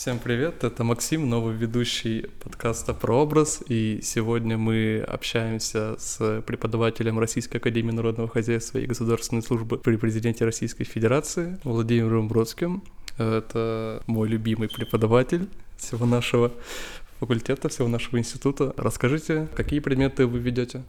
Всем привет, это Максим, новый ведущий подкаста «Прообраз», и сегодня мы общаемся с преподавателем Российской Академии Народного Хозяйства и Государственной Службы при Президенте Российской Федерации Владимиром Бродским. Это мой любимый преподаватель всего нашего факультета, всего нашего института. Расскажите, какие предметы вы ведете?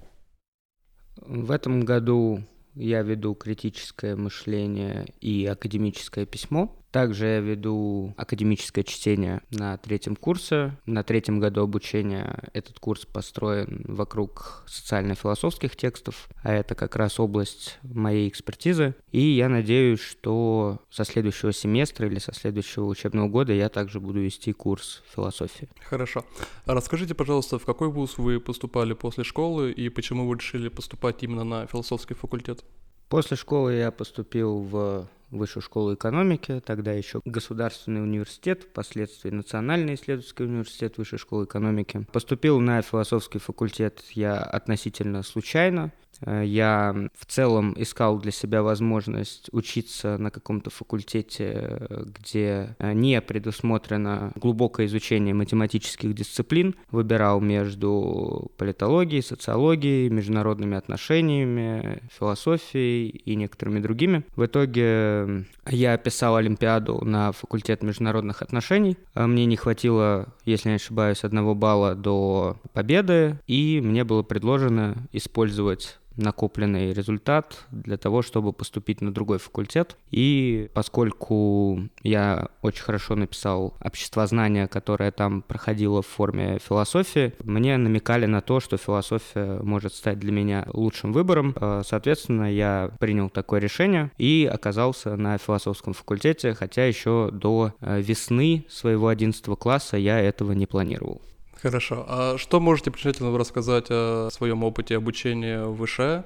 В этом году я веду критическое мышление и академическое письмо. Также я веду академическое чтение на третьем курсе. На третьем году обучения этот курс построен вокруг социально-философских текстов, а это как раз область моей экспертизы. И я надеюсь, что со следующего семестра или со следующего учебного года я также буду вести курс философии. Хорошо. А расскажите, пожалуйста, в какой вуз вы поступали после школы и почему вы решили поступать именно на философский факультет? После школы я поступил в Высшую школу экономики, тогда еще Государственный университет, впоследствии Национальный исследовательский университет Высшей школы экономики. Поступил на философский факультет я относительно случайно. Э, я в целом искал для себя возможность учиться на каком-то факультете, где э, не предусмотрено глубокое изучение математических дисциплин. Выбирал между политологией, социологией, международными отношениями, философией и некоторыми другими. В итоге я писал Олимпиаду на факультет международных отношений. Э, мне не хватило, если не ошибаюсь, одного балла до победы, и мне было предложено использовать накопленный результат для того, чтобы поступить на другой факультет. И поскольку я очень хорошо написал обществознание, которое там проходило в форме философии, мне намекали на то, что философия может стать для меня лучшим выбором. Э, соответственно, я принял такое решение и оказался на философском факультете, хотя еще до э, весны своего 11 класса я этого не планировал. Хорошо. А что можете предварительно рассказать о своем опыте обучения в ВШЭ?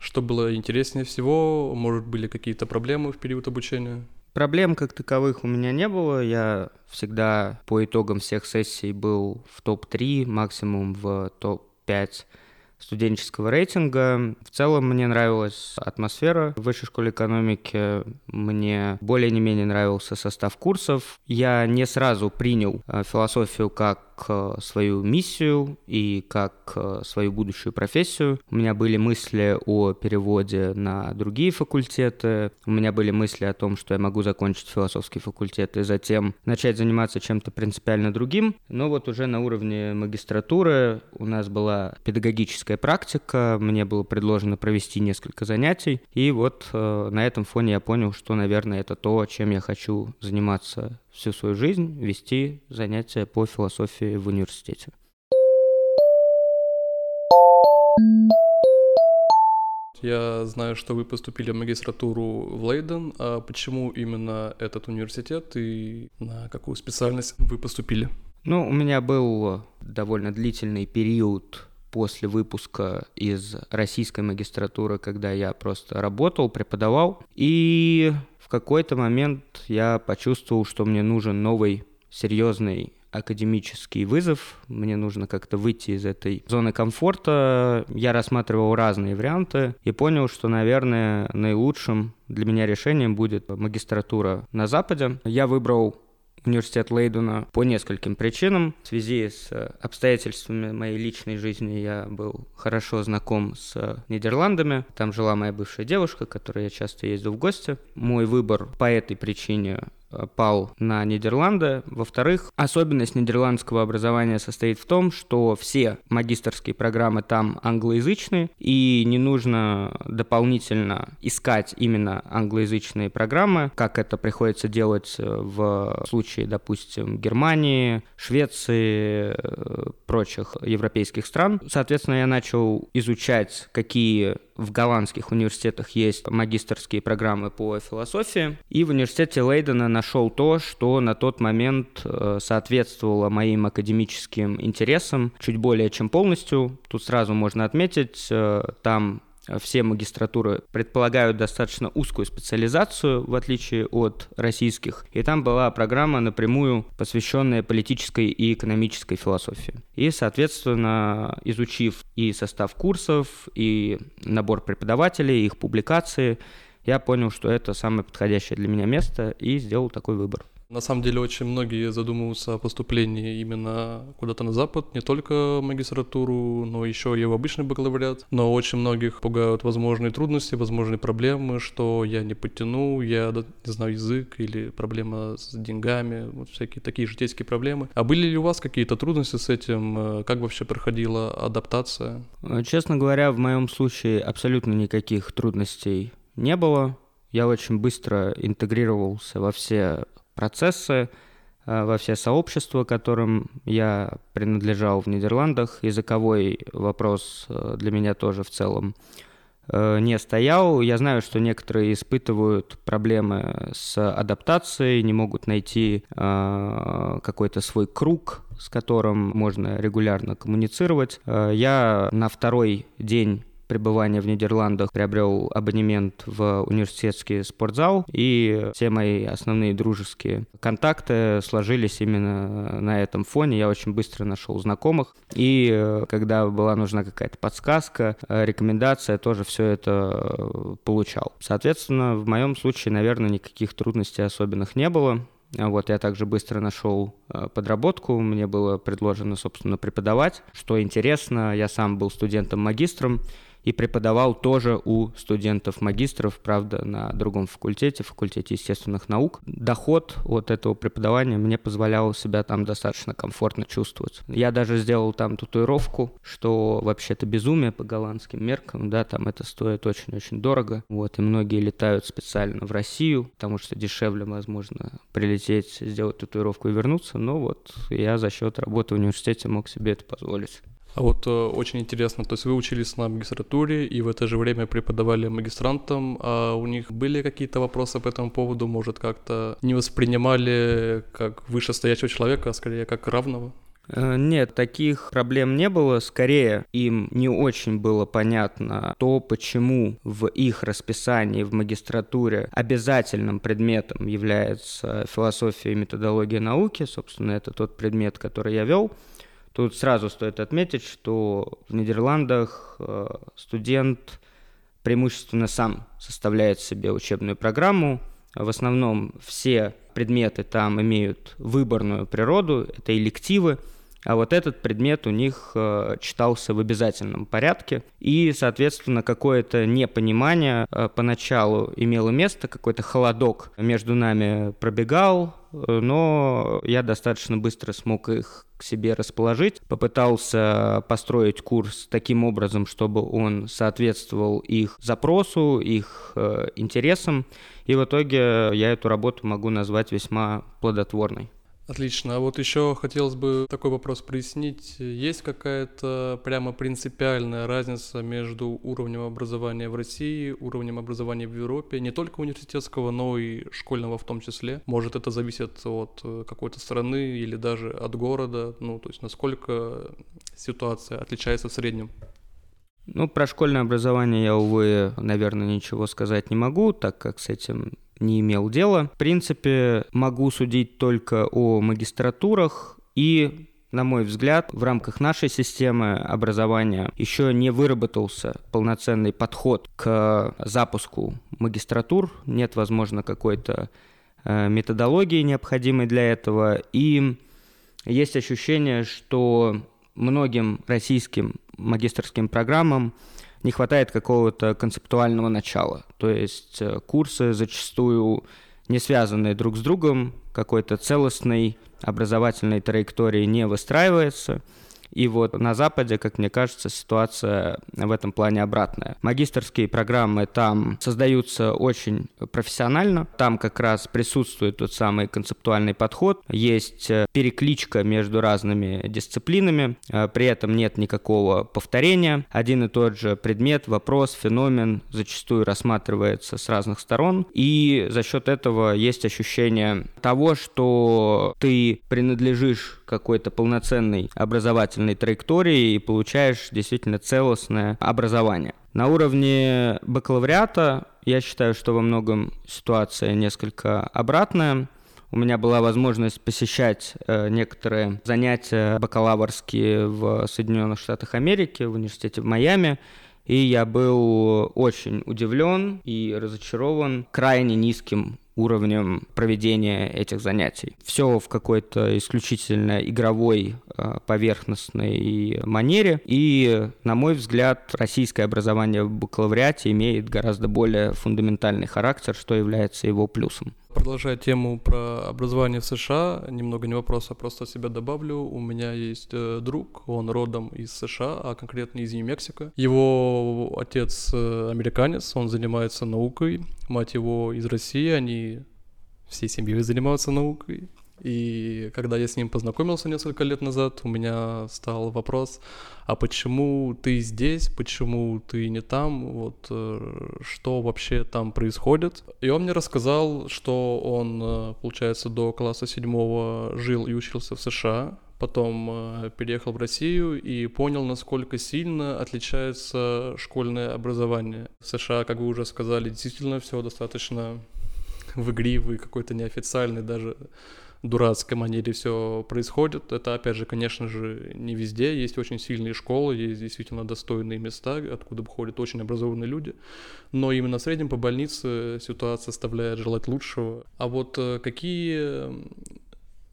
Что было интереснее всего? Может, были какие-то проблемы в период обучения? Проблем как таковых у меня не было. Я всегда по итогам всех сессий был в топ-3, максимум в топ-5 студенческого рейтинга. В целом мне нравилась атмосфера в высшей школе экономики, мне более не менее нравился состав курсов. Я не сразу принял э, философию как как свою миссию и как э, свою будущую профессию. У меня были мысли о переводе на другие факультеты, у меня были мысли о том, что я могу закончить философский факультет и затем начать заниматься чем-то принципиально другим. Но вот уже на уровне магистратуры у нас была педагогическая практика, мне было предложено провести несколько занятий, и вот э, на этом фоне я понял, что, наверное, это то, чем я хочу заниматься всю свою жизнь вести занятия по философии в университете. Я знаю, что вы поступили в магистратуру в Лейден. А почему именно этот университет и на какую специальность вы поступили? Ну, у меня был довольно длительный период после выпуска из российской магистратуры, когда я просто работал, преподавал. И в какой-то момент я почувствовал, что мне нужен новый серьезный академический вызов, мне нужно как-то выйти из этой зоны комфорта. Я рассматривал разные варианты и понял, что, наверное, наилучшим для меня решением будет магистратура на Западе. Я выбрал университет Лейдена по нескольким причинам. В связи с э, обстоятельствами моей личной жизни я был хорошо знаком с Нидерландами. Там жила моя бывшая девушка, которой я часто ездил в гости. Мой выбор по этой причине Э, пал на Нидерланды. Во-вторых, особенность нидерландского образования состоит в том, что все магистрские программы там англоязычные, и не нужно дополнительно искать именно англоязычные программы, как это приходится делать э, в случае, допустим, Германии, Швеции, э, прочих европейских стран. Соответственно, я начал изучать, какие в голландских университетах есть магистрские программы по философии, и в университете Лейдена нашел то, что на тот момент э, соответствовало моим академическим интересам чуть более чем полностью. Тут сразу можно отметить, э, там все магистратуры предполагают достаточно узкую специализацию, в отличие от российских. И там была программа напрямую посвященная политической и экономической философии. И, соответственно, изучив и состав курсов, и набор преподавателей, их публикации, я понял, что это самое подходящее для меня место и сделал такой выбор. На самом деле очень многие задумываются о поступлении именно куда-то на Запад, не только магистратуру, но еще и в обычный бакалавриат. Но очень многих пугают возможные трудности, возможные проблемы, что я не подтяну, я не знаю язык или проблема с деньгами, вот всякие такие житейские проблемы. А были ли у вас какие-то трудности с этим? Как вообще проходила адаптация? Честно говоря, в моем случае абсолютно никаких трудностей не было. Я очень быстро интегрировался во все процессы, э, во все сообщества, которым я принадлежал в Нидерландах. Языковой вопрос э, для меня тоже в целом э, не стоял. Я знаю, что некоторые испытывают проблемы с адаптацией, не могут найти какой-то свой круг, с которым можно регулярно коммуницировать. Я на второй день пребывания в Нидерландах приобрел абонемент в университетский спортзал, и все мои основные дружеские контакты сложились именно на этом фоне. Я очень быстро нашел знакомых, и э, когда была нужна какая-то подсказка, э, рекомендация, тоже все это э, получал. Соответственно, в моем случае, наверное, никаких трудностей особенных не было. Вот, я также быстро нашел подработку, мне было предложено, собственно, преподавать. Что интересно, я сам был студентом-магистром, и преподавал тоже у студентов-магистров, правда, на другом факультете, факультете естественных наук. Доход от этого преподавания мне позволял себя там достаточно комфортно чувствовать. Я даже сделал там татуировку, что вообще-то безумие по голландским меркам, да, там это стоит очень-очень дорого, вот, и многие летают специально в Россию, потому что дешевле, возможно, прилететь, сделать татуировку и вернуться, но вот я за счет работы в университете мог себе это позволить. А вот э, очень интересно, то есть вы учились на магистратуре и в это же время преподавали магистрантам, а у них были какие-то вопросы по этому поводу, может, как-то не воспринимали как вышестоящего человека, а скорее как равного? Э, нет, таких проблем не было. Скорее, им не очень было понятно то, почему в их расписании в магистратуре обязательным предметом является философия и методология науки. Собственно, это тот предмет, который я вел. Тут сразу стоит отметить, что в Нидерландах э, студент преимущественно сам составляет себе учебную программу. В основном все предметы там имеют выборную природу, это элективы, а вот этот предмет у них э, читался в обязательном порядке. И, соответственно, какое-то непонимание э, поначалу имело место, какой-то холодок между нами пробегал, но я достаточно быстро смог их к себе расположить, попытался построить курс таким образом, чтобы он соответствовал их запросу, их э, интересам, и в итоге я эту работу могу назвать весьма плодотворной. Отлично. А вот еще хотелось бы такой вопрос прояснить. Есть какая-то прямо принципиальная разница между уровнем образования в России, уровнем образования в Европе, не только университетского, но и школьного в том числе? Может, это зависит от э, какой-то страны или даже от города? Ну, то есть насколько ситуация отличается в среднем? Ну, про школьное образование я, увы, наверное, ничего сказать не могу, так как с этим не имел дела. В принципе, могу судить только о магистратурах и на мой взгляд, в рамках нашей системы образования еще не выработался полноценный подход к запуску магистратур. Нет, возможно, какой-то э, методологии необходимой для этого. И есть ощущение, что многим российским магистрским программам не хватает какого-то концептуального начала. То есть э, курсы зачастую не связанные друг с другом, какой-то целостной образовательной траектории не выстраивается – и вот на Западе, как мне кажется, ситуация в этом плане обратная. Магистрские программы там создаются очень профессионально. Там как раз присутствует тот самый концептуальный подход. Есть э, перекличка между разными дисциплинами. Э, при этом нет никакого повторения. Один и тот же предмет, вопрос, феномен зачастую рассматривается с разных сторон. И за счет этого есть ощущение того, что ты принадлежишь какой-то полноценной образовательной траектории и получаешь действительно целостное образование. На уровне бакалавриата я считаю, что во многом ситуация несколько обратная. У меня была возможность посещать э, некоторые занятия бакалаврские в Соединенных Штатах Америки, в университете в Майами. И я был очень удивлен и разочарован крайне низким уровнем проведения этих занятий. Все в какой-то исключительно игровой, э, поверхностной манере. И, на мой взгляд, российское образование в бакалавриате имеет гораздо более фундаментальный характер, что является его плюсом. Продолжая тему про образование в США, немного не вопрос, а просто себя добавлю. У меня есть э, друг, он родом из США, а конкретно из Нью-Мексико. Его отец э, американец, он занимается наукой, мать его из России, они всей семьей занимаются наукой. И когда я с ним познакомился несколько лет назад, у меня стал вопрос, а почему ты здесь, почему ты не там, вот э, что вообще там происходит. И он мне рассказал, что он, э, получается, до класса седьмого жил и учился в США, потом э, переехал в Россию и понял, насколько сильно отличается школьное образование. В США, как вы уже сказали, действительно все достаточно в игривый, какой-то неофициальный даже дурацкой манере все происходит. Это, опять же, конечно же, не везде. Есть очень сильные школы, есть действительно достойные места, откуда выходят очень образованные люди. Но именно в среднем по больнице ситуация оставляет желать лучшего. А вот э, какие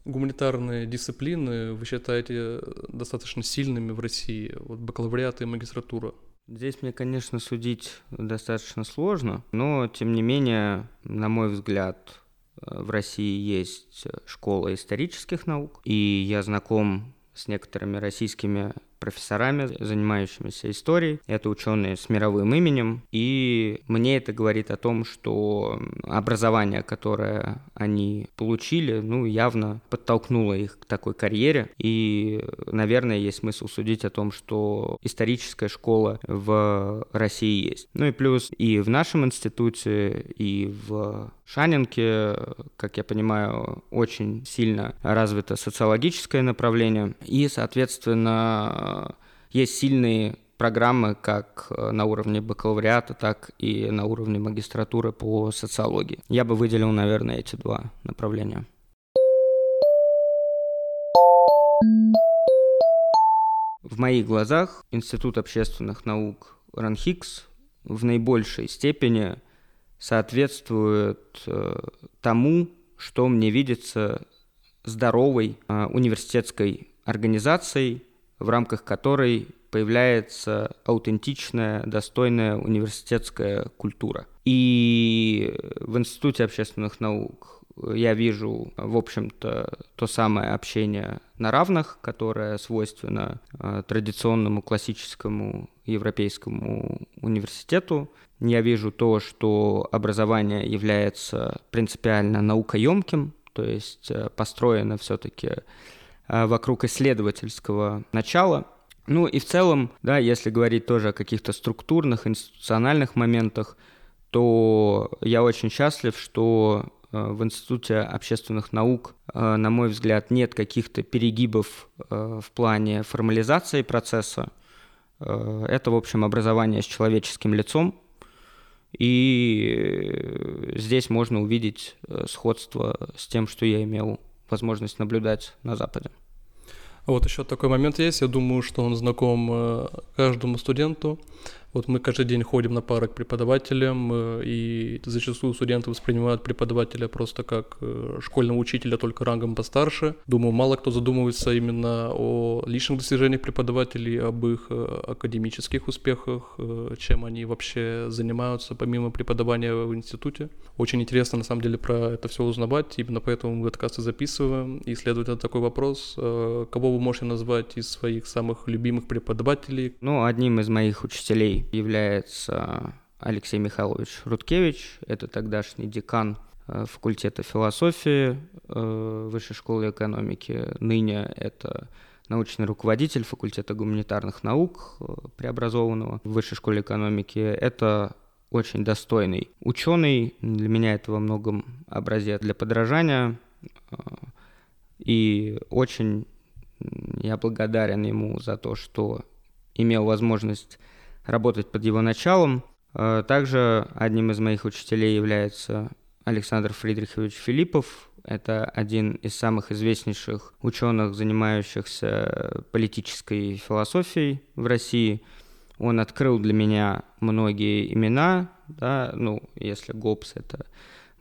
гуманитарные дисциплины вы считаете достаточно сильными в России? Вот бакалавриат и магистратура. Здесь мне, конечно, судить достаточно сложно, но, тем не менее, на мой взгляд, в России есть школа исторических наук, и я знаком с некоторыми российскими профессорами, занимающимися историей. Это ученые с мировым именем. И мне это говорит о том, что образование, которое они получили, ну, явно подтолкнуло их к такой карьере. И, наверное, есть смысл судить о том, что историческая школа в России есть. Ну и плюс и в нашем институте, и в Шанинке, как я понимаю, очень сильно развито социологическое направление. И, соответственно, есть сильные программы как на уровне бакалавриата, так и на уровне магистратуры по социологии. Я бы выделил, наверное, эти два направления. В моих глазах Институт общественных наук РАНХИКС в наибольшей степени – соответствует э, тому, что мне видится здоровой э, университетской организацией, в рамках которой появляется аутентичная, достойная университетская культура. И в Институте общественных наук я вижу, в общем-то, то самое общение на равных, которое свойственно э, традиционному классическому европейскому университету, я вижу то, что образование является принципиально наукоемким, то есть э, построено все-таки э, вокруг исследовательского начала. Ну и в целом, да, если говорить тоже о каких-то структурных, институциональных моментах, то я очень счастлив, что в Институте общественных наук, на мой взгляд, нет каких-то перегибов в плане формализации процесса. Это, в общем, образование с человеческим лицом, и э, здесь можно увидеть э, сходство с тем, что я имел возможность наблюдать на Западе. Вот еще такой момент есть, я думаю, что он знаком э, каждому студенту. Вот мы каждый день ходим на пары к преподавателям, э, и зачастую студенты воспринимают преподавателя просто как э, школьного учителя, только рангом постарше. Думаю, мало кто задумывается именно о личных достижениях преподавателей, об их э, академических успехах, чем они вообще занимаются помимо преподавания в институте. Очень интересно, на самом деле, про это все узнавать, именно поэтому мы подкасты записываем. И, следовательно, такой вопрос, кого вы можете назвать из своих самых любимых преподавателей? Ну, одним из моих учителей является Алексей Михайлович Рудкевич, это тогдашний декан э, факультета философии э, Высшей школы экономики. Ныне это научный руководитель факультета гуманитарных наук, э, преобразованного в Высшей школе экономики. Это очень достойный ученый. Для меня это во многом образец для подражания. И очень я благодарен ему за то, что имел возможность работать под его началом. Э, также одним из моих учителей является Александр Фридрихович Филиппов. Это один из самых известнейших ученых, занимающихся политической философией в России. Он открыл для меня многие имена, да, ну, если Гоббс — это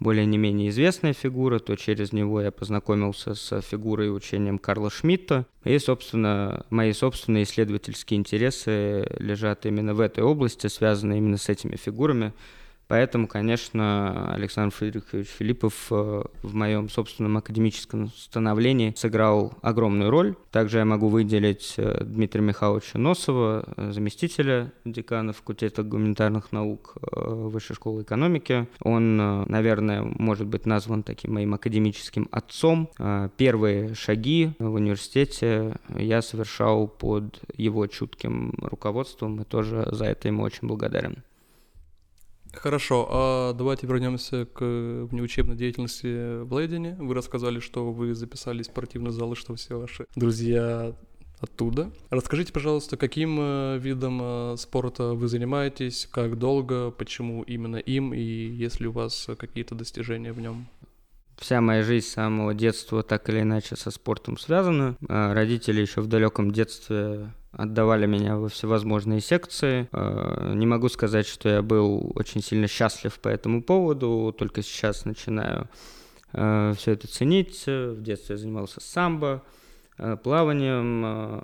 более не менее известная фигура, то через него я познакомился с фигурой и учением Карла Шмидта. И, собственно, мои собственные исследовательские интересы лежат именно в этой области, связанные именно с этими фигурами. Поэтому, конечно, Александр Фридрихович Филиппов э, в моем собственном академическом становлении сыграл огромную роль. Также я могу выделить э, Дмитрия Михайловича Носова, э, заместителя декана факультета гуманитарных наук Высшей школы экономики. Он, наверное, может быть назван таким моим академическим отцом. Первые шаги в университете я совершал под его чутким руководством и тоже за это ему очень благодарен. Хорошо, а давайте вернемся к внеучебной деятельности в Лейдене. Вы рассказали, что вы записали спортивный зал и что все ваши друзья оттуда. Расскажите, пожалуйста, каким э, видом э, спорта вы занимаетесь, как долго, почему именно им и есть ли у вас какие-то достижения в нем? Вся моя жизнь с самого детства так или иначе со спортом связана. Родители еще в далеком детстве отдавали меня во всевозможные секции. А, не могу сказать, что я был очень сильно счастлив по этому поводу, только сейчас начинаю а, все это ценить. В детстве я занимался самбо, а, плаванием,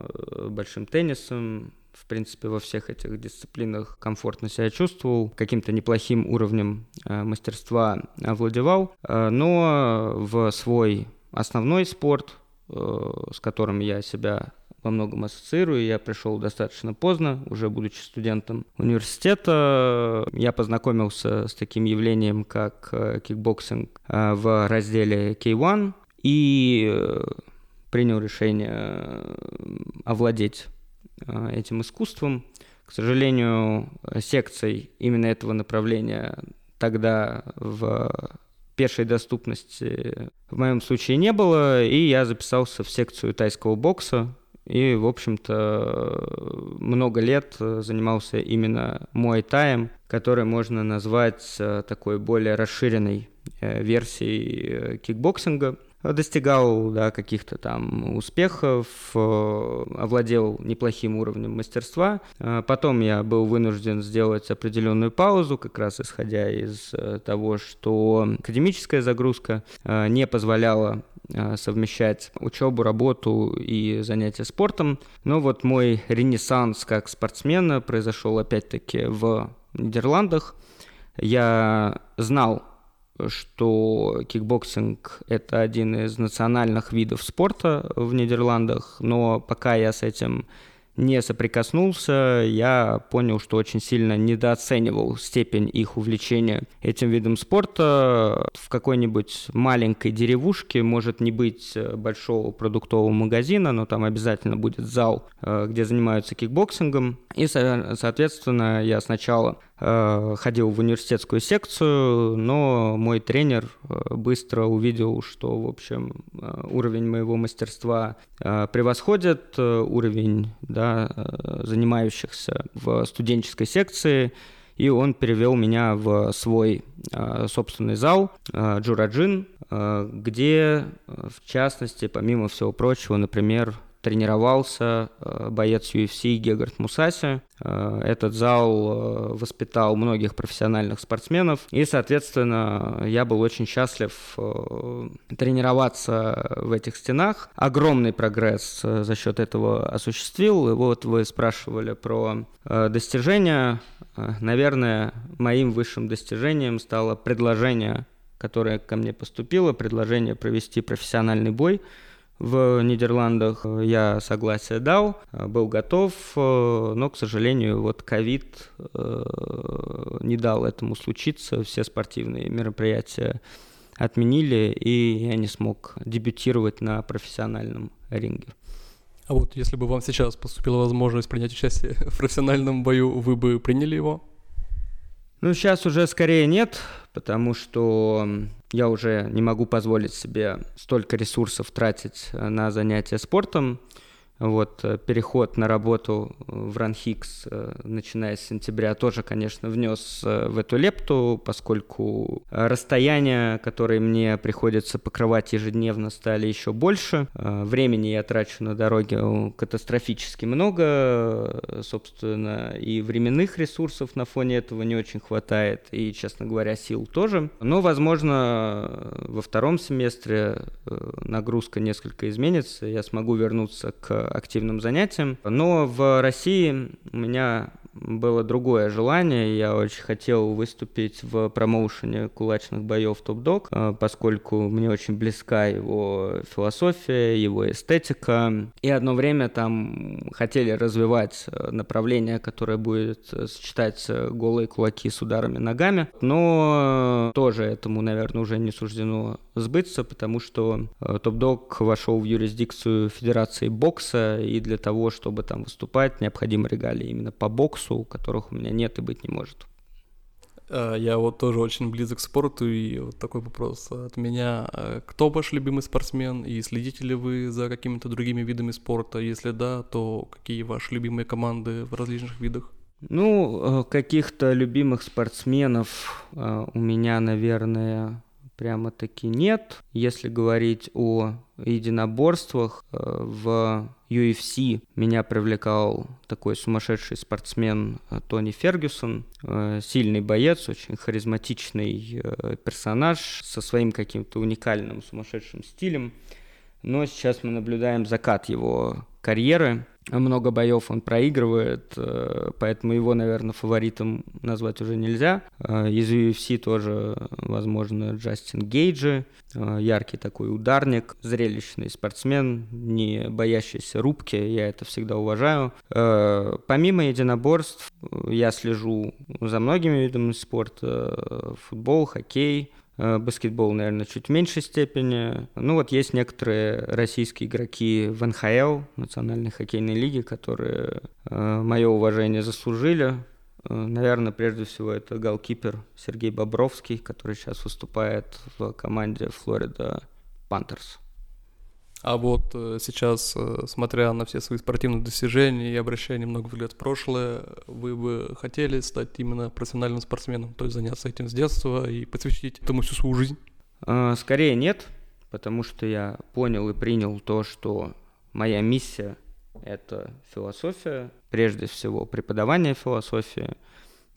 большим теннисом, в принципе, во всех этих дисциплинах комфортно себя чувствовал, каким-то неплохим уровнем мастерства овладевал, но в свой основной спорт, с которым я себя во многом ассоциирую. Я пришел достаточно поздно, уже будучи студентом университета. Я познакомился с таким явлением, как э, кикбоксинг э, в разделе K1 и э, принял решение овладеть этим искусством. К сожалению, секций именно этого направления тогда в пешей доступности в моем случае не было, и я записался в секцию тайского бокса, и, в общем-то, много лет занимался именно муайтаем, который можно назвать э, такой более расширенной э, версией э, кикбоксинга достигал да, каких-то там успехов, овладел неплохим уровнем мастерства. Потом я был вынужден сделать определенную паузу, как раз исходя из того, что академическая загрузка не позволяла Э, совмещать учебу, работу и занятия спортом. Но вот мой ренессанс как спортсмена произошел опять-таки в Нидерландах. Я знал, что кикбоксинг – это один из национальных видов спорта в Нидерландах, но пока я с этим не соприкоснулся, я понял, что очень сильно недооценивал степень их увлечения этим видом спорта. В какой-нибудь маленькой деревушке может не быть э, большого продуктового магазина, но там обязательно будет зал, э, где занимаются кикбоксингом. И, соответственно, я сначала Э, ходил в университетскую секцию, но мой тренер быстро увидел, что, в общем, уровень моего мастерства превосходит уровень да, занимающихся в студенческой секции, и он перевел меня в свой собственный зал Джураджин, где, в частности, помимо всего прочего, например, тренировался э, боец UFC Гегард Мусаси. Э, этот зал э, воспитал многих профессиональных спортсменов, и, соответственно, я был очень счастлив тренироваться в этих стенах. Огромный прогресс за счет этого осуществил. И вот вы спрашивали про достижения. Наверное, моим высшим достижением стало предложение, которое ко мне поступило, предложение провести профессиональный бой – в Нидерландах. Я согласие дал, был готов, но, к сожалению, вот ковид э, не дал этому случиться. Все спортивные мероприятия отменили, и я не смог дебютировать на профессиональном ринге. А вот если бы вам сейчас поступила возможность принять участие в профессиональном бою, вы бы приняли его? Ну, сейчас уже скорее нет, потому что я уже не могу позволить себе столько ресурсов тратить э, на занятия спортом. Вот э, переход на работу в Ранхикс, начиная с сентября, тоже, конечно, внес в эту лепту, поскольку расстояния, которые мне приходится покрывать ежедневно, стали еще больше. Времени я трачу на дороге катастрофически много, собственно, и временных ресурсов на фоне этого не очень хватает, и, честно говоря, сил тоже. Но, возможно, во втором семестре э, нагрузка несколько изменится, я смогу вернуться к активным занятиям. Но в России у меня было другое желание. Я очень хотел выступить в промоушене кулачных боев Топ Дог, э, поскольку мне очень близка его философия, его эстетика. И одно время там хотели развивать э, направление, которое будет сочетать голые кулаки с ударами ногами. Но тоже этому, наверное, уже не суждено сбыться, потому что э, Топ Дог вошел в юрисдикцию Федерации бокса, и для того, чтобы там выступать, необходимы регалии именно по боксу, которых у меня нет и быть не может. Э, я вот тоже очень близок к спорту, и вот такой вопрос от меня. Э, кто ваш любимый спортсмен, и следите ли вы за какими-то другими видами спорта? Если да, то какие ваши любимые команды в различных видах? Ну, каких-то любимых спортсменов у меня, наверное, прямо-таки нет. Если говорить о единоборствах, э, в UFC меня привлекал такой сумасшедший спортсмен э, Тони Фергюсон, э, сильный боец, очень харизматичный персонаж со своим каким-то уникальным сумасшедшим стилем. Но сейчас мы наблюдаем закат его карьеры, много боев он проигрывает, э, поэтому его, наверное, фаворитом назвать уже нельзя. Э, из UFC тоже, возможно, Джастин Гейджи, э, яркий такой ударник, зрелищный спортсмен, не боящийся рубки, я это всегда уважаю. Помимо единоборств, я слежу за многими видами спорта, футбол, хоккей, баскетбол, наверное, чуть в меньшей степени. Ну вот есть некоторые российские игроки в НХЛ, Национальной хоккейной лиге, которые э, мое уважение заслужили. Э, наверное, прежде всего это голкипер Сергей Бобровский, который сейчас выступает в команде Флорида Пантерс. А вот э, сейчас, э, смотря на все свои спортивные достижения и обращая немного взгляд в прошлое, вы бы хотели стать именно профессиональным спортсменом, то есть заняться этим с детства и посвятить этому всю свою жизнь? А, скорее нет, потому что я понял и принял то, что моя миссия — это философия, прежде всего преподавание философии —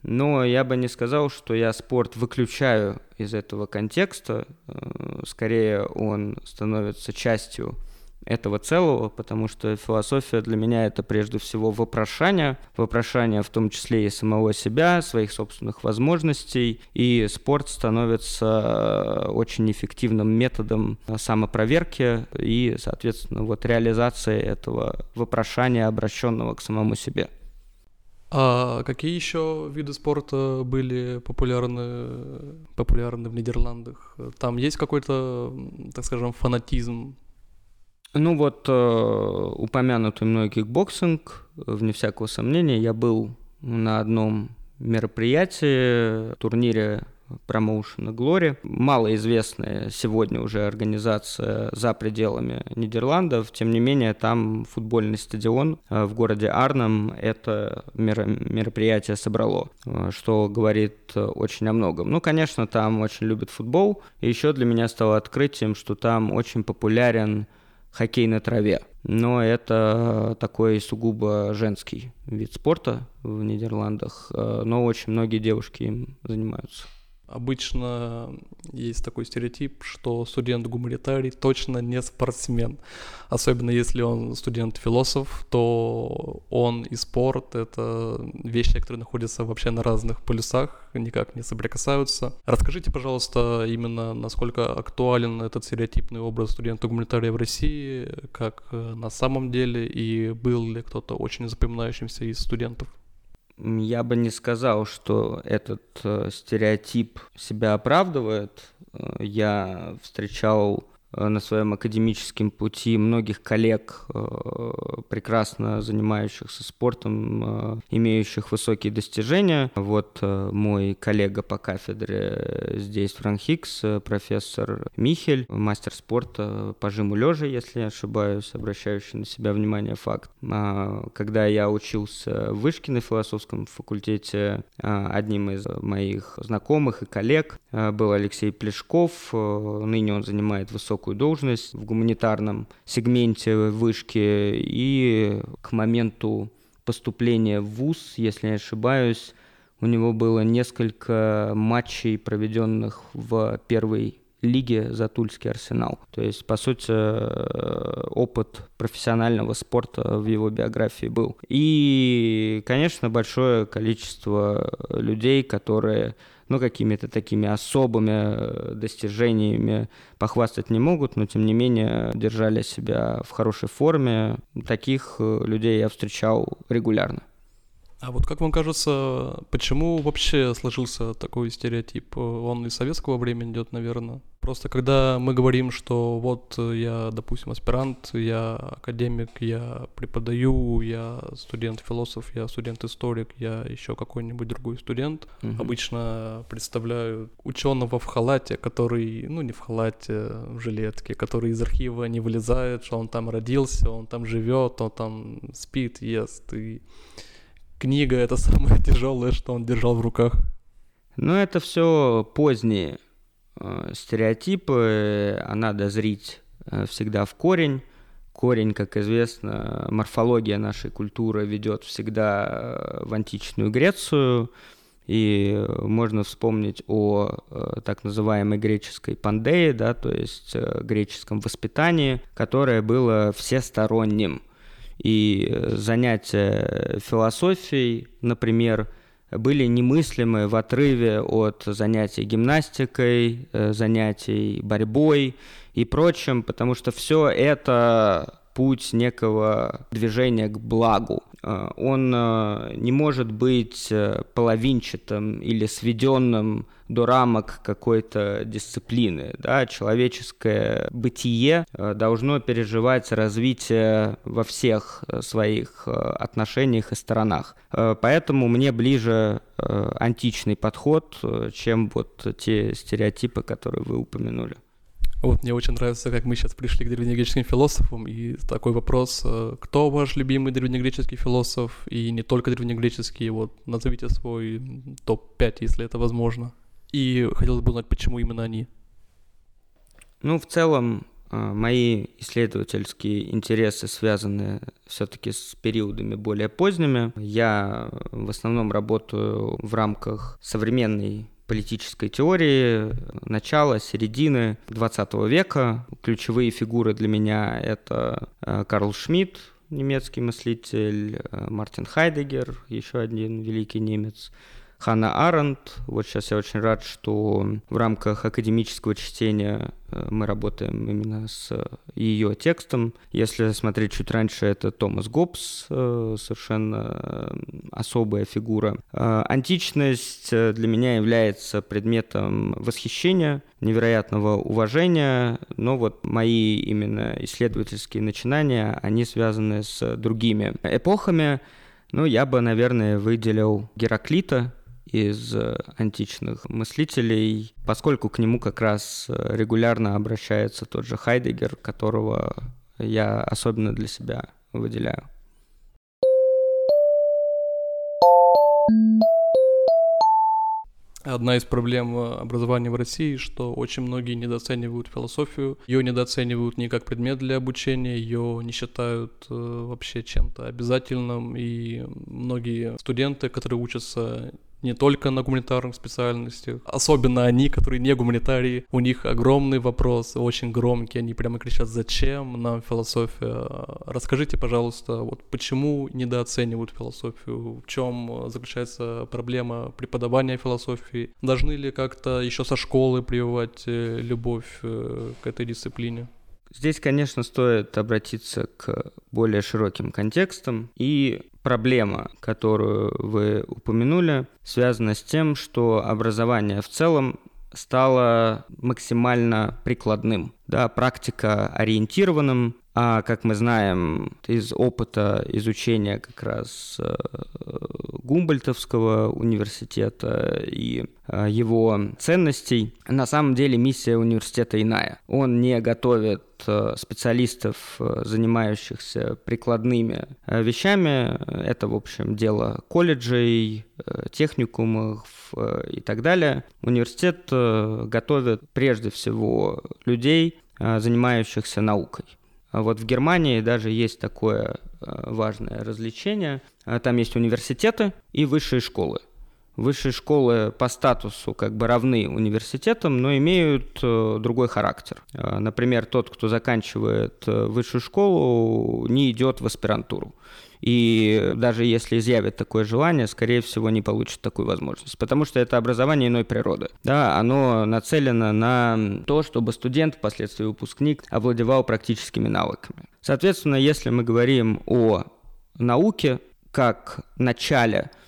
но я бы не сказал, что я спорт выключаю из этого контекста. Э, скорее, он становится частью этого целого, потому что философия для меня это прежде всего вопрошание, вопрошание в том числе и самого себя, своих собственных возможностей, и спорт становится э, очень эффективным методом самопроверки и, соответственно, вот реализации этого вопрошания, обращенного к самому себе. А какие еще виды спорта были популярны, популярны в Нидерландах? Там есть какой-то, так скажем, фанатизм? Ну вот э, упомянутый мной кикбоксинг, вне всякого сомнения, я был на одном мероприятии, турнире промоушена Glory. Малоизвестная сегодня уже организация за пределами Нидерландов, тем не менее там футбольный стадион э, в городе Арнем это мероприятие собрало, э, что говорит очень о многом. Ну, конечно, там очень любят футбол, и еще для меня стало открытием, что там очень популярен хоккей на траве. Но это такой сугубо женский вид спорта в Нидерландах, э, но очень многие девушки им занимаются. Обычно есть такой стереотип, что студент-гуманитарий точно не спортсмен. Особенно если он студент-философ, то он и спорт — это вещи, которые находятся вообще на разных полюсах, никак не соприкасаются. Расскажите, пожалуйста, именно насколько актуален этот стереотипный образ студента-гуманитария в России, как на самом деле, и был ли кто-то очень запоминающимся из студентов? Я бы не сказал, что этот э, стереотип себя оправдывает. Э, я встречал на своем академическом пути многих коллег, э, прекрасно занимающихся спортом, имеющих высокие достижения. Вот мой коллега по кафедре здесь, Франк Хикс, профессор Михель, мастер спорта по жиму лежа, если не ошибаюсь, обращающий на себя внимание факт. А, когда я учился в Вышке на философском факультете, одним из моих знакомых и коллег был Алексей Плешков. Э, ныне он занимает высокую должность в гуманитарном сегменте вышки. И к моменту поступления в ВУЗ, если не ошибаюсь, у него было несколько матчей, проведенных в первой лиге за Тульский Арсенал. То есть, по сути, э, опыт профессионального спорта в его биографии был. И, конечно, большое количество людей, которые ну, какими-то такими особыми э, достижениями похвастать не могут, но тем не менее держали себя в хорошей форме. Таких э, людей я встречал регулярно. А вот как вам кажется, почему вообще сложился такой стереотип? Он из советского времени идет, наверное. Просто когда мы говорим, что вот я, допустим, аспирант, я академик, я преподаю, я студент-философ, я студент-историк, я еще какой-нибудь другой студент, угу. обычно представляю ученого в халате, который, ну не в халате, в жилетке, который из архива не вылезает, что он там родился, он там живет, он там спит, ест и книга это самое тяжелое, что он держал в руках. Ну, это все поздние э, стереотипы, а надо зрить э, всегда в корень. Корень, как известно, морфология нашей культуры ведет всегда э, в античную Грецию. И можно вспомнить о э, так называемой греческой пандее, да, то есть э, греческом воспитании, которое было всесторонним. И э, занятия философией, например, были немыслимы в отрыве от занятий гимнастикой, э, занятий борьбой и прочим, потому что все это путь некого движения к благу. Э, он не может быть половинчатым или сведенным до рамок какой-то дисциплины. Да? Человеческое бытие э, должно переживать развитие во всех э, своих э, отношениях и сторонах. Поэтому мне ближе античный подход, чем вот те стереотипы, которые вы упомянули. Вот мне очень нравится, как мы сейчас пришли к древнегреческим философам, и такой вопрос, кто ваш любимый древнегреческий философ, и не только древнегреческий, вот назовите свой топ-5, если это возможно. И хотелось бы узнать, почему именно они. Ну, в целом, а, мои исследовательские интересы связаны все-таки с периодами более поздними. Я в основном работаю в рамках современной политической теории начала, середины 20 века. Ключевые фигуры для меня — это а, Карл Шмидт, немецкий мыслитель, а, Мартин Хайдегер, еще один великий немец, Ханна Аренд. Вот сейчас я очень рад, что в рамках академического чтения э, мы работаем именно с ее текстом. Если смотреть чуть раньше, это Томас Гоббс, э, совершенно особая фигура. Э, античность для меня является предметом восхищения, невероятного уважения, но вот мои именно исследовательские начинания, они связаны с другими эпохами. Ну, я бы, наверное, выделил Гераклита, из э, античных мыслителей, поскольку к нему как раз э, регулярно обращается тот же Хайдегер, которого я особенно для себя выделяю. Одна из проблем э, образования в России, что очень многие недооценивают философию. Ее недооценивают не как предмет для обучения, ее не считают вообще чем-то обязательным. И многие студенты, которые учатся не только на гуманитарных специальностях, особенно они, которые не гуманитарии, у них огромный вопрос, очень громкий, они прямо кричат, зачем нам философия? Расскажите, пожалуйста, вот почему недооценивают философию, в чем заключается проблема преподавания философии, должны ли как-то еще со школы прививать э, любовь э, к этой дисциплине? Здесь, конечно, стоит обратиться к более широким контекстам. И проблема, которую вы упомянули, связана с тем, что образование в целом стало максимально прикладным, да, практика ориентированным, а, как мы знаем из опыта изучения как раз э, Гумбольтовского университета и э, его ценностей, на самом деле миссия университета иная. Он не готовит э, специалистов, занимающихся прикладными вещами. Это, в общем, дело колледжей, техникумов и так далее. Университет готовит прежде всего людей, занимающихся наукой. А вот в Германии даже есть такое э, важное развлечение. А там есть университеты и высшие школы. Высшие школы по статусу как бы равны университетам, но имеют э, другой характер. А, например, тот, кто заканчивает э, высшую школу, не идет в аспирантуру. И даже если изъявит такое желание, скорее всего, не получит такую возможность, потому что это образование иной природы. Да, оно нацелено на то, чтобы студент, впоследствии выпускник, овладевал практическими навыками. Соответственно, если мы говорим о науке как начале э,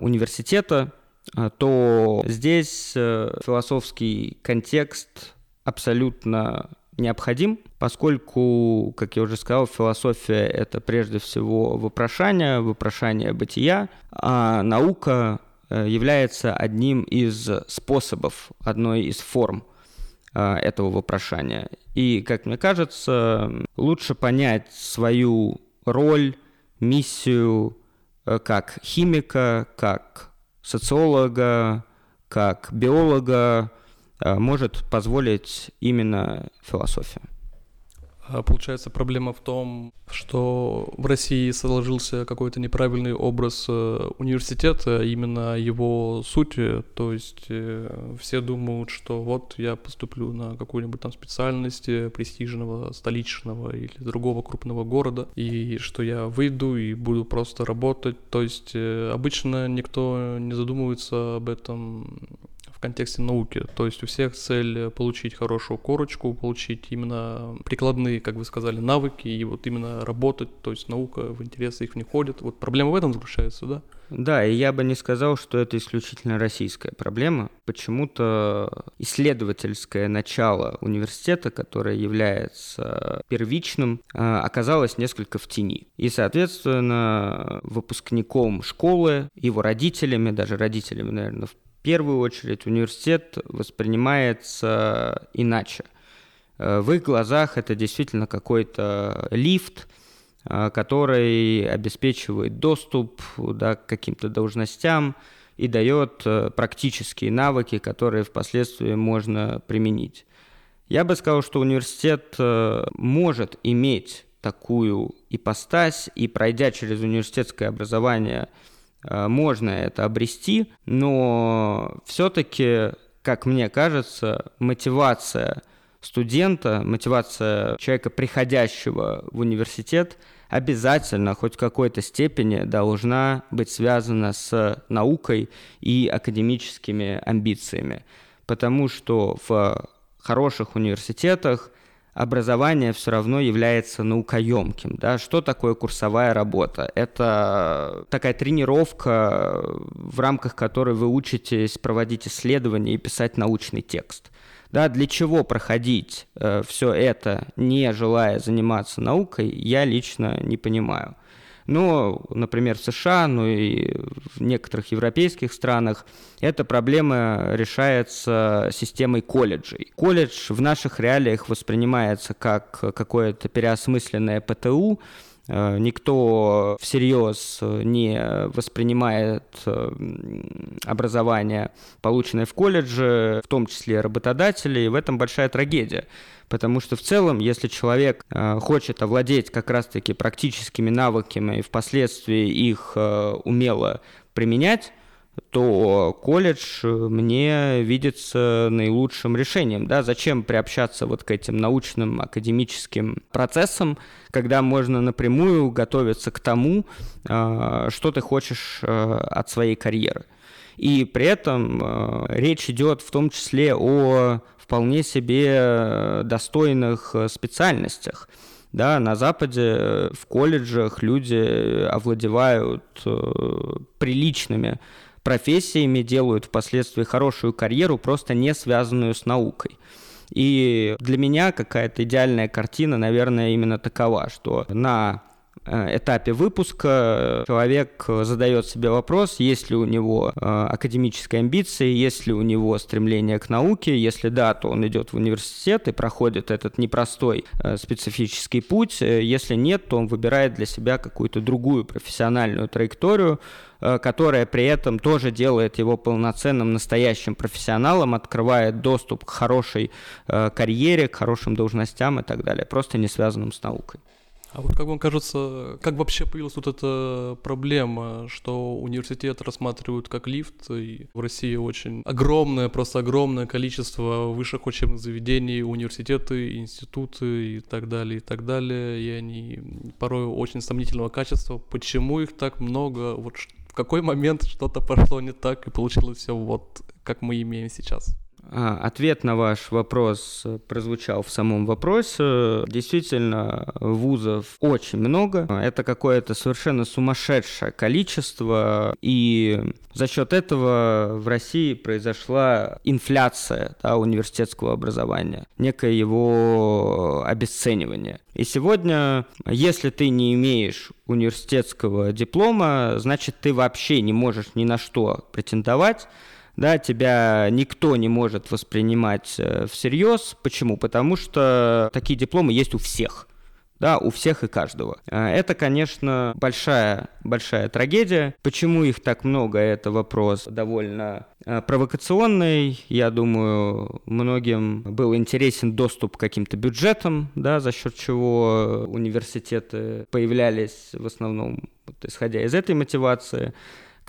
университета, э, то здесь э, философский контекст абсолютно необходим, поскольку, как я уже сказал, философия — это прежде всего вопрошание, вопрошание бытия, а наука э, является одним из способов, одной из форм э, этого вопрошания. И, как мне кажется, лучше понять свою роль, миссию э, как химика, как социолога, как биолога, Э, может позволить именно философия. А получается, проблема в том, что в России сложился какой-то неправильный образ э, университета, именно его сути. То есть э, все думают, что вот я поступлю на какую-нибудь там специальность престижного, столичного или другого крупного города, и что я выйду и буду просто работать. То есть обычно никто не задумывается об этом в контексте науки. То есть у всех цель получить хорошую корочку, получить именно прикладные, как вы сказали, навыки и вот именно работать, то есть наука в интересы их не входит. Вот проблема в этом заключается, да? Да, и я бы не сказал, что это исключительно российская проблема. Почему-то исследовательское начало университета, которое является первичным, а, оказалось несколько в тени. И, соответственно, выпускником школы, его родителями, даже родителями, наверное, первую очередь университет воспринимается иначе. Э, в их глазах это действительно какой-то лифт, э, который обеспечивает доступ да, к каким-то должностям и дает э, практические навыки, которые впоследствии можно применить. Я бы сказал, что университет может иметь такую ипостась, и пройдя через университетское образование – можно это обрести, но все-таки, как мне кажется, мотивация студента, мотивация человека, приходящего в университет, обязательно хоть в какой-то степени должна быть связана с наукой и академическими амбициями. Потому что в хороших университетах образование все равно является наукоемким. Да? Что такое курсовая работа? Это такая тренировка, в рамках которой вы учитесь проводить исследования и писать научный текст. Да, для чего проходить э, все это, не желая заниматься наукой, я лично не понимаю. Но, например, в США, ну и в некоторых европейских странах эта проблема решается системой колледжей. Колледж в наших реалиях воспринимается как какое-то переосмысленное ПТУ, э, Никто всерьез не воспринимает э, образование, полученное в колледже, в том числе работодатели, и в этом большая трагедия. Потому что в целом, если человек э, хочет овладеть как раз-таки практическими навыками и впоследствии их э, умело применять, то колледж э, мне видится наилучшим решением. Да? Зачем приобщаться вот к этим научным, академическим процессам, когда можно напрямую готовиться к тому, э, что ты хочешь э, от своей карьеры. И при этом речь идет в том числе о вполне себе э, достойных э, специальностях. Да, на Западе э, в колледжах люди овладевают приличными профессиями, делают впоследствии хорошую карьеру, просто не связанную с наукой. И для меня какая-то идеальная картина, наверное, именно такова, что на Э, этапе выпуска. Человек задает себе вопрос, есть ли у него э, академические амбиции, есть ли у него стремление к науке, если да, то он идет в университет и проходит этот непростой э, специфический путь, если нет, то он выбирает для себя какую-то другую профессиональную траекторию, которая при этом тоже делает его полноценным настоящим профессионалом, открывает доступ к хорошей карьере, к хорошим должностям и так далее, просто не связанным с наукой. А вот как вам кажется, как вообще появилась вот эта проблема, что университет рассматривают как лифт, и в России очень огромное, просто огромное количество высших учебных заведений, университеты, институты и так далее, и так далее, и они порой очень сомнительного качества. Почему их так много? Вот в какой момент что-то пошло не так и получилось все вот как мы имеем сейчас? А, ответ на ваш вопрос прозвучал в самом вопросе. Действительно, вузов очень много. Это какое-то совершенно сумасшедшее количество. И за счет этого в России произошла инфляция да, университетского образования, некое его обесценивание. И сегодня, если ты не имеешь университетского диплома, значит, ты вообще не можешь ни на что претендовать да, тебя никто не может воспринимать э, всерьез. Почему? Потому что такие дипломы есть у всех. Да, у всех и каждого. Э, это, конечно, большая, большая трагедия. Почему их так много, это вопрос довольно э, провокационный. Я думаю, многим был интересен доступ к каким-то бюджетам, да, за счет чего университеты появлялись в основном, вот, исходя из этой мотивации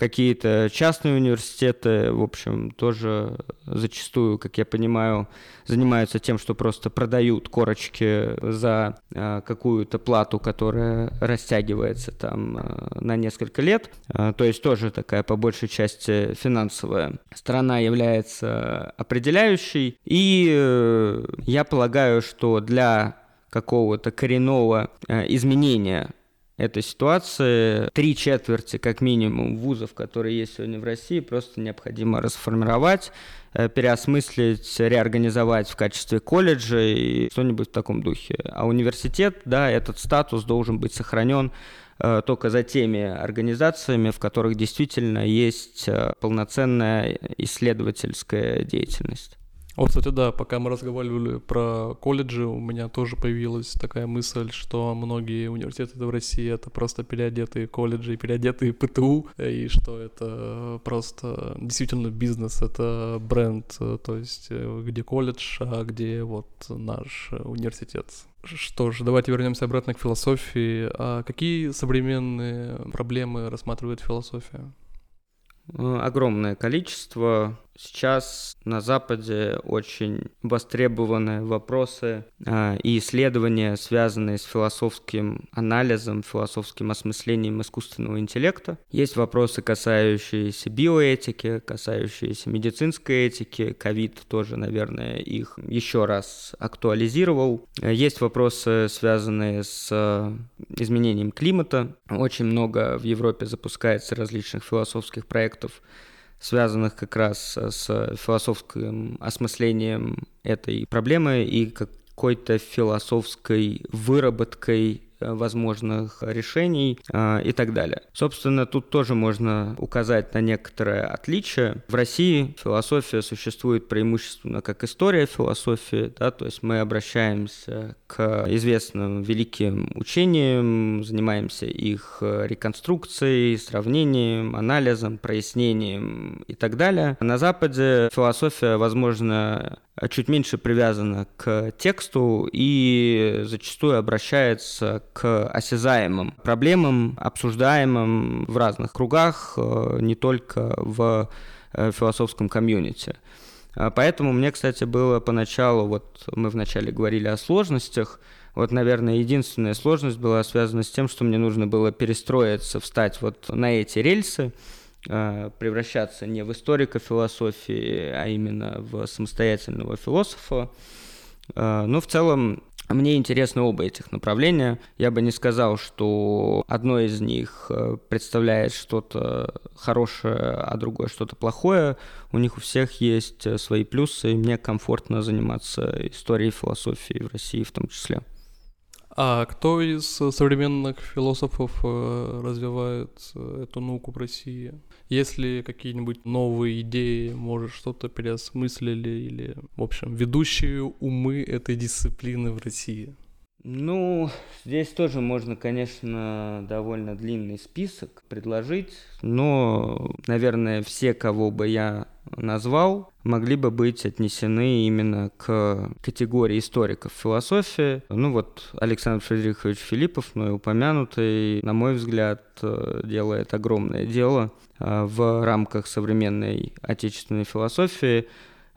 какие-то частные университеты, в общем, тоже зачастую, как я понимаю, занимаются тем, что просто продают корочки за э, какую-то плату, которая растягивается там э, на несколько лет. Э, то есть тоже такая по большей части финансовая сторона является определяющей. И э, я полагаю, что для какого-то коренного э, изменения этой ситуации. Три четверти, как минимум, вузов, которые есть сегодня в России, просто необходимо расформировать, э, переосмыслить, реорганизовать в качестве колледжа и что-нибудь в таком духе. А университет, да, этот статус должен быть сохранен э, только за теми организациями, в которых действительно есть э, полноценная исследовательская деятельность. Вот, кстати, да, пока мы разговаривали про колледжи, у меня тоже появилась такая мысль, что многие университеты в России это просто переодетые колледжи, переодетые ПТУ, и что это просто действительно бизнес, это бренд, то есть э, где колледж, а где вот наш университет. Что ж, давайте вернемся обратно к философии. А какие современные проблемы рассматривает философия? Э, огромное количество. Сейчас на Западе очень востребованы вопросы э, и исследования, связанные с философским анализом, философским осмыслением искусственного интеллекта. Есть вопросы, касающиеся биоэтики, касающиеся медицинской этики. Ковид тоже, наверное, их еще раз актуализировал. Есть вопросы, связанные с изменением климата. Очень много в Европе запускается различных философских проектов, связанных как раз с философским осмыслением этой проблемы и какой-то философской выработкой Э, возможных решений э, и так далее. Собственно, тут тоже можно указать на некоторое отличие. В России философия существует преимущественно как история философии, да, то есть мы обращаемся к известным великим учениям, занимаемся их реконструкцией, сравнением, анализом, прояснением и так далее. На Западе философия, возможно, чуть меньше привязана к тексту и зачастую обращается к осязаемым проблемам, обсуждаемым в разных кругах, э, не только в э, философском комьюнити. Поэтому мне, кстати, было поначалу, вот мы вначале говорили о сложностях, вот, наверное, единственная сложность была связана с тем, что мне нужно было перестроиться, встать вот на эти рельсы, э, превращаться не в историка философии, а именно в самостоятельного философа. Но в целом Мне интересны оба этих направления. Я бы не сказал, что одно из них э, представляет что-то хорошее, а другое что-то плохое. У них у всех есть э, свои плюсы, и мне комфортно заниматься историей философии в России в том числе. А кто из современных философов э, развивает эту науку в России? Есть ли какие-нибудь новые идеи, может, что-то переосмыслили или, в общем, ведущие умы этой дисциплины в России? Ну, здесь тоже можно, конечно, довольно длинный список предложить, но, наверное, все, кого бы я назвал, могли бы быть отнесены именно к категории историков философии. Ну вот Александр Фредерихович Филиппов, мной упомянутый, на мой взгляд, делает огромное дело а, в рамках современной отечественной философии.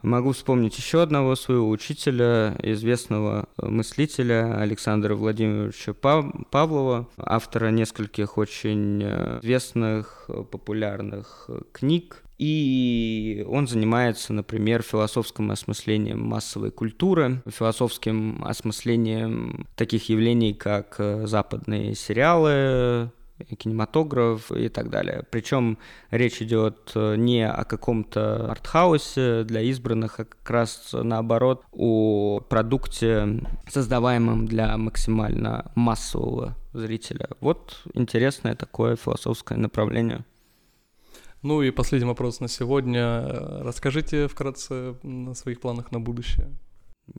Могу вспомнить еще одного своего учителя, известного мыслителя Александра Владимировича Павлова, автора нескольких очень э, известных, популярных книг. И он занимается, например, философским осмыслением массовой культуры, философским осмыслением таких явлений, как э, западные сериалы, кинематограф и так далее. Причем речь идет э, не о каком-то артхаусе для избранных, а как раз наоборот о продукте, создаваемом для максимально массового зрителя. Вот интересное такое философское направление. Ну и последний вопрос на сегодня. Расскажите вкратце о своих планах на будущее.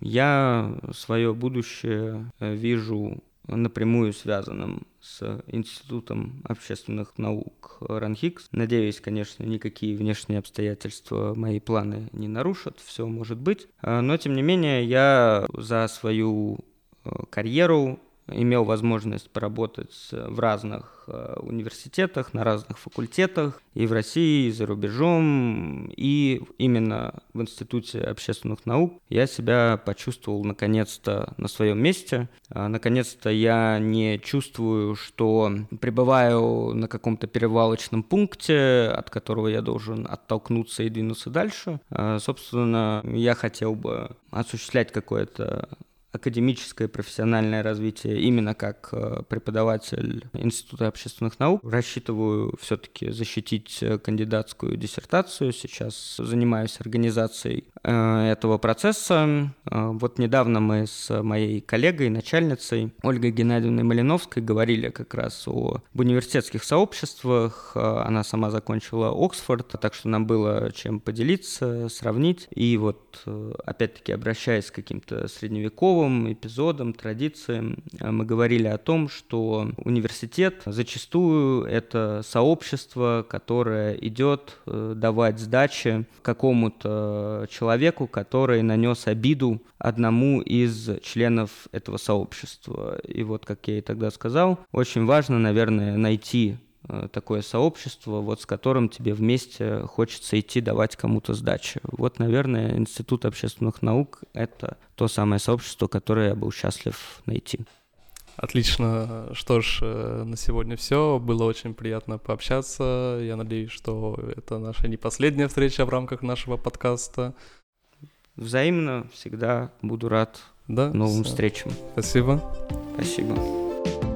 Я свое будущее э, вижу напрямую связанным с Институтом общественных наук РАНХИКС. Надеюсь, конечно, никакие внешние обстоятельства мои планы не нарушат, все может быть. А, но, тем не менее, я за свою э, карьеру имел возможность поработать в разных э, университетах, на разных факультетах, и в России, и за рубежом, и именно в Институте общественных наук я себя почувствовал наконец-то на своем месте. А, наконец-то я не чувствую, что пребываю на каком-то перевалочном пункте, от которого я должен оттолкнуться и двинуться дальше. А, собственно, я хотел бы осуществлять какое-то академическое профессиональное развитие именно как э, преподаватель Института общественных наук. Рассчитываю все-таки защитить э, кандидатскую диссертацию. Сейчас занимаюсь организацией э, этого процесса. Вот недавно мы с моей коллегой, начальницей Ольгой Геннадьевной Малиновской говорили как раз о университетских сообществах. Она сама закончила Оксфорд, так что нам было чем поделиться, сравнить. И вот опять-таки обращаясь к каким-то средневековым новым эпизодам, традициям э, мы говорили о том, что университет зачастую это сообщество, которое идет э, давать сдачи какому-то человеку, который нанес обиду одному из членов этого сообщества. И вот, как я и тогда сказал, очень важно, наверное, найти такое сообщество, вот с которым тебе вместе хочется идти давать кому-то сдачи. Вот, наверное, Институт общественных наук — это то самое сообщество, которое я был счастлив найти. Отлично. Что ж, э, на сегодня все. Было очень приятно пообщаться. Я надеюсь, что это наша не последняя встреча в рамках нашего подкаста. Взаимно всегда буду рад да, новым все. встречам. Спасибо. Спасибо.